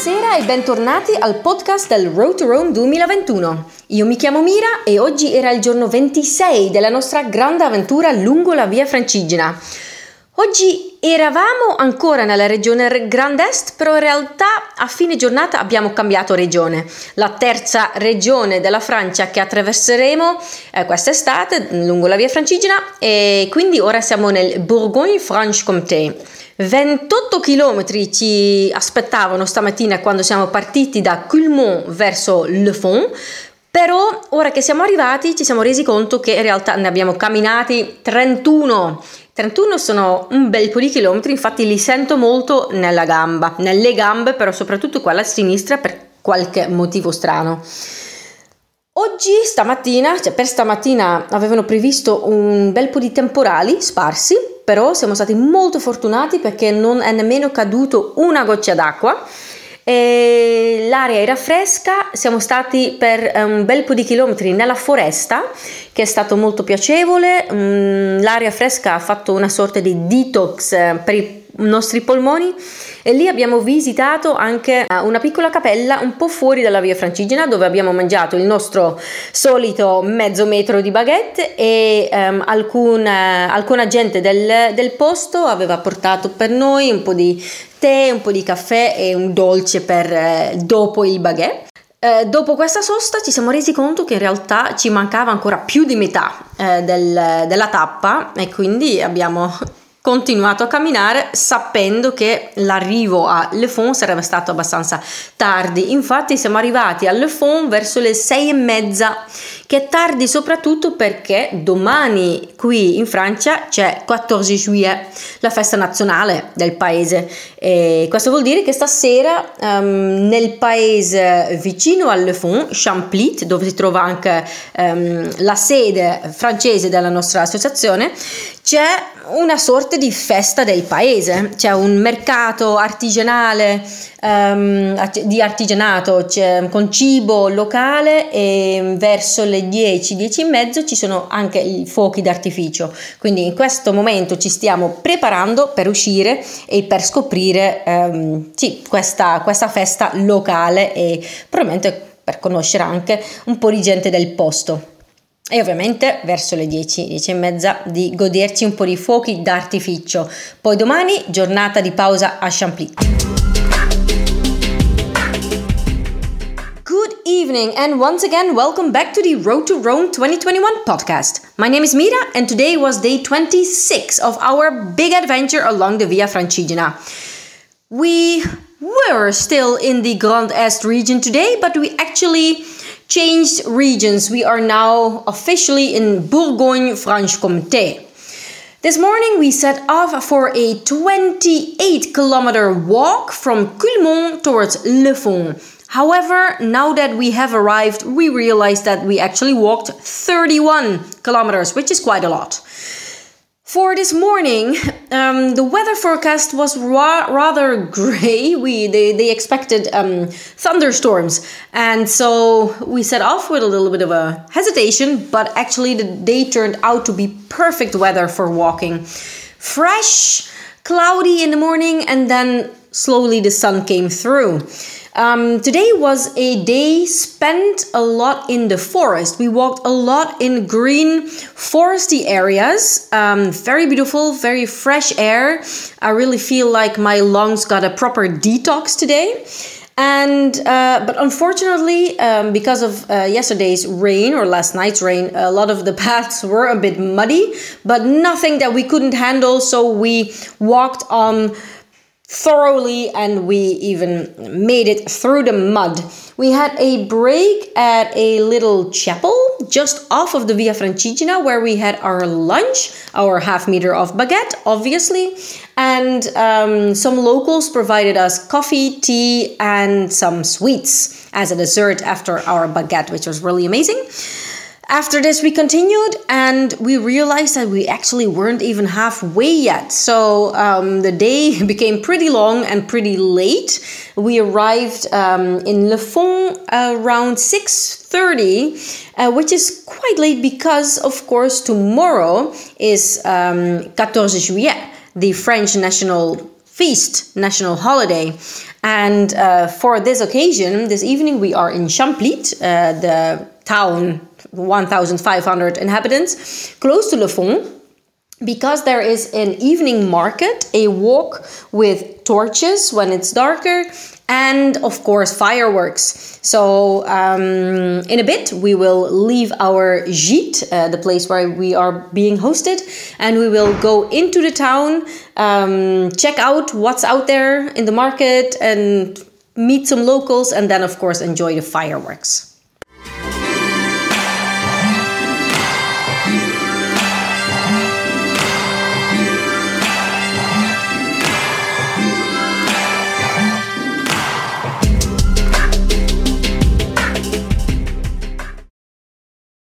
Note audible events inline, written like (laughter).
Buonasera e bentornati al podcast del Road to Rome 2021. Io mi chiamo Mira e oggi era il giorno 26 della nostra grande avventura lungo la via Francigena. Oggi eravamo ancora nella regione Grand Est, però in realtà a fine giornata abbiamo cambiato regione. La terza regione della Francia che attraverseremo eh, quest'estate lungo la via Francigena e quindi ora siamo nel Bourgogne-Franche-Comté. 28 km ci aspettavano stamattina quando siamo partiti da Culmont verso Le Fond, però ora che siamo arrivati ci siamo resi conto che in realtà ne abbiamo camminati 31 31 sono un bel po' di chilometri, infatti li sento molto nella gamba, nelle gambe, però soprattutto quella a sinistra per qualche motivo strano. Oggi, stamattina, cioè per stamattina avevano previsto un bel po' di temporali sparsi, però siamo stati molto fortunati perché non è nemmeno caduto una goccia d'acqua e l'aria era fresca, siamo stati per eh, un bel po' di chilometri nella foresta, che è stato molto piacevole. Mm, l'aria fresca ha fatto una sorta di detox eh, per i nostri polmoni e lì abbiamo visitato anche eh, una piccola cappella un po' fuori dalla via Francigena dove abbiamo mangiato il nostro solito mezzo metro di baguette e um, alcuna, alcuna, gente del, del posto aveva portato per noi un po' di tè, un po' di caffè e un dolce per eh, dopo il baguette. Eh, dopo questa sosta ci siamo resi conto che in realtà ci mancava ancora più di metà eh, del, della tappa e quindi abbiamo continuato a camminare sapendo che l'arrivo a Le Fond sarebbe stato abbastanza tardi. Infatti siamo arrivati a Le Fond verso le sei e mezza, che è tardi soprattutto perché domani qui in Francia c'è 14 juillet, la festa nazionale del paese. E questo vuol dire che stasera um, nel paese vicino a Le Fond, Champlit, dove si trova anche um, la sede francese della nostra associazione, c'è una sorta di festa del paese, c'è un mercato artigianale um, di artigianato con cibo locale e verso le 10, 10 e mezzo ci sono anche i fuochi d'artificio, quindi in questo momento ci stiamo preparando per uscire e per scoprire um, sì, questa, questa festa locale e probabilmente per conoscere anche un po' di gente del posto e ovviamente verso le 10, 10 e mezza di goderci un po' di fuochi d'artificio. Poi domani giornata di pausa a Champly. Evening and once again welcome back to the Road to Rome 2021 podcast. My name is Mira and today was day 26 of our big adventure along the Via Francigena. We were still in the Grand Est region today, but we actually changed regions. We are now officially in Bourgogne-Franche-Comté. This morning we set off for a 28 kilometer walk from Culmont towards Leffond. However, now that we have arrived, we realize that we actually walked 31 kilometers, which is quite a lot. For this morning, um, the weather forecast was ra- rather gray. We they, they expected um, thunderstorms, and so we set off with a little bit of a hesitation. But actually, the day turned out to be perfect weather for walking. Fresh, cloudy in the morning, and then slowly the sun came through. Um, today was a day spent a lot in the forest. We walked a lot in green foresty areas. Um, very beautiful, very fresh air. I really feel like my lungs got a proper detox today. And uh, but unfortunately, um, because of uh, yesterday's rain or last night's rain, a lot of the (laughs) paths were a bit muddy, but nothing that we couldn't handle. So we walked on thoroughly and we even made it through the mud. We had a break at a little chapel just off of the Via Francigena where we had our lunch, our half meter of baguette, obviously, and um, some locals provided us coffee, tea, and some sweets as a dessert after our baguette, which was really amazing. After this, we continued and we realized that we actually weren't even halfway yet. So um, the day (laughs) became pretty long and pretty late. We arrived um, in Leffond around 6.30, uh, which is quite late because, of course, tomorrow is um, 14 juillet, the French national feast, national holiday. And uh, for this occasion, this evening, we are in Champlitte, uh, the town, 1,500 inhabitants, close to Leffond because there is an evening market, a walk with torches when it's darker, and of course fireworks. So um, in a bit we will leave our gîte, uh, the place where we are being hosted, and we will go into the town, um, check out what's out there in the market, and meet some locals, and then of course enjoy the fireworks.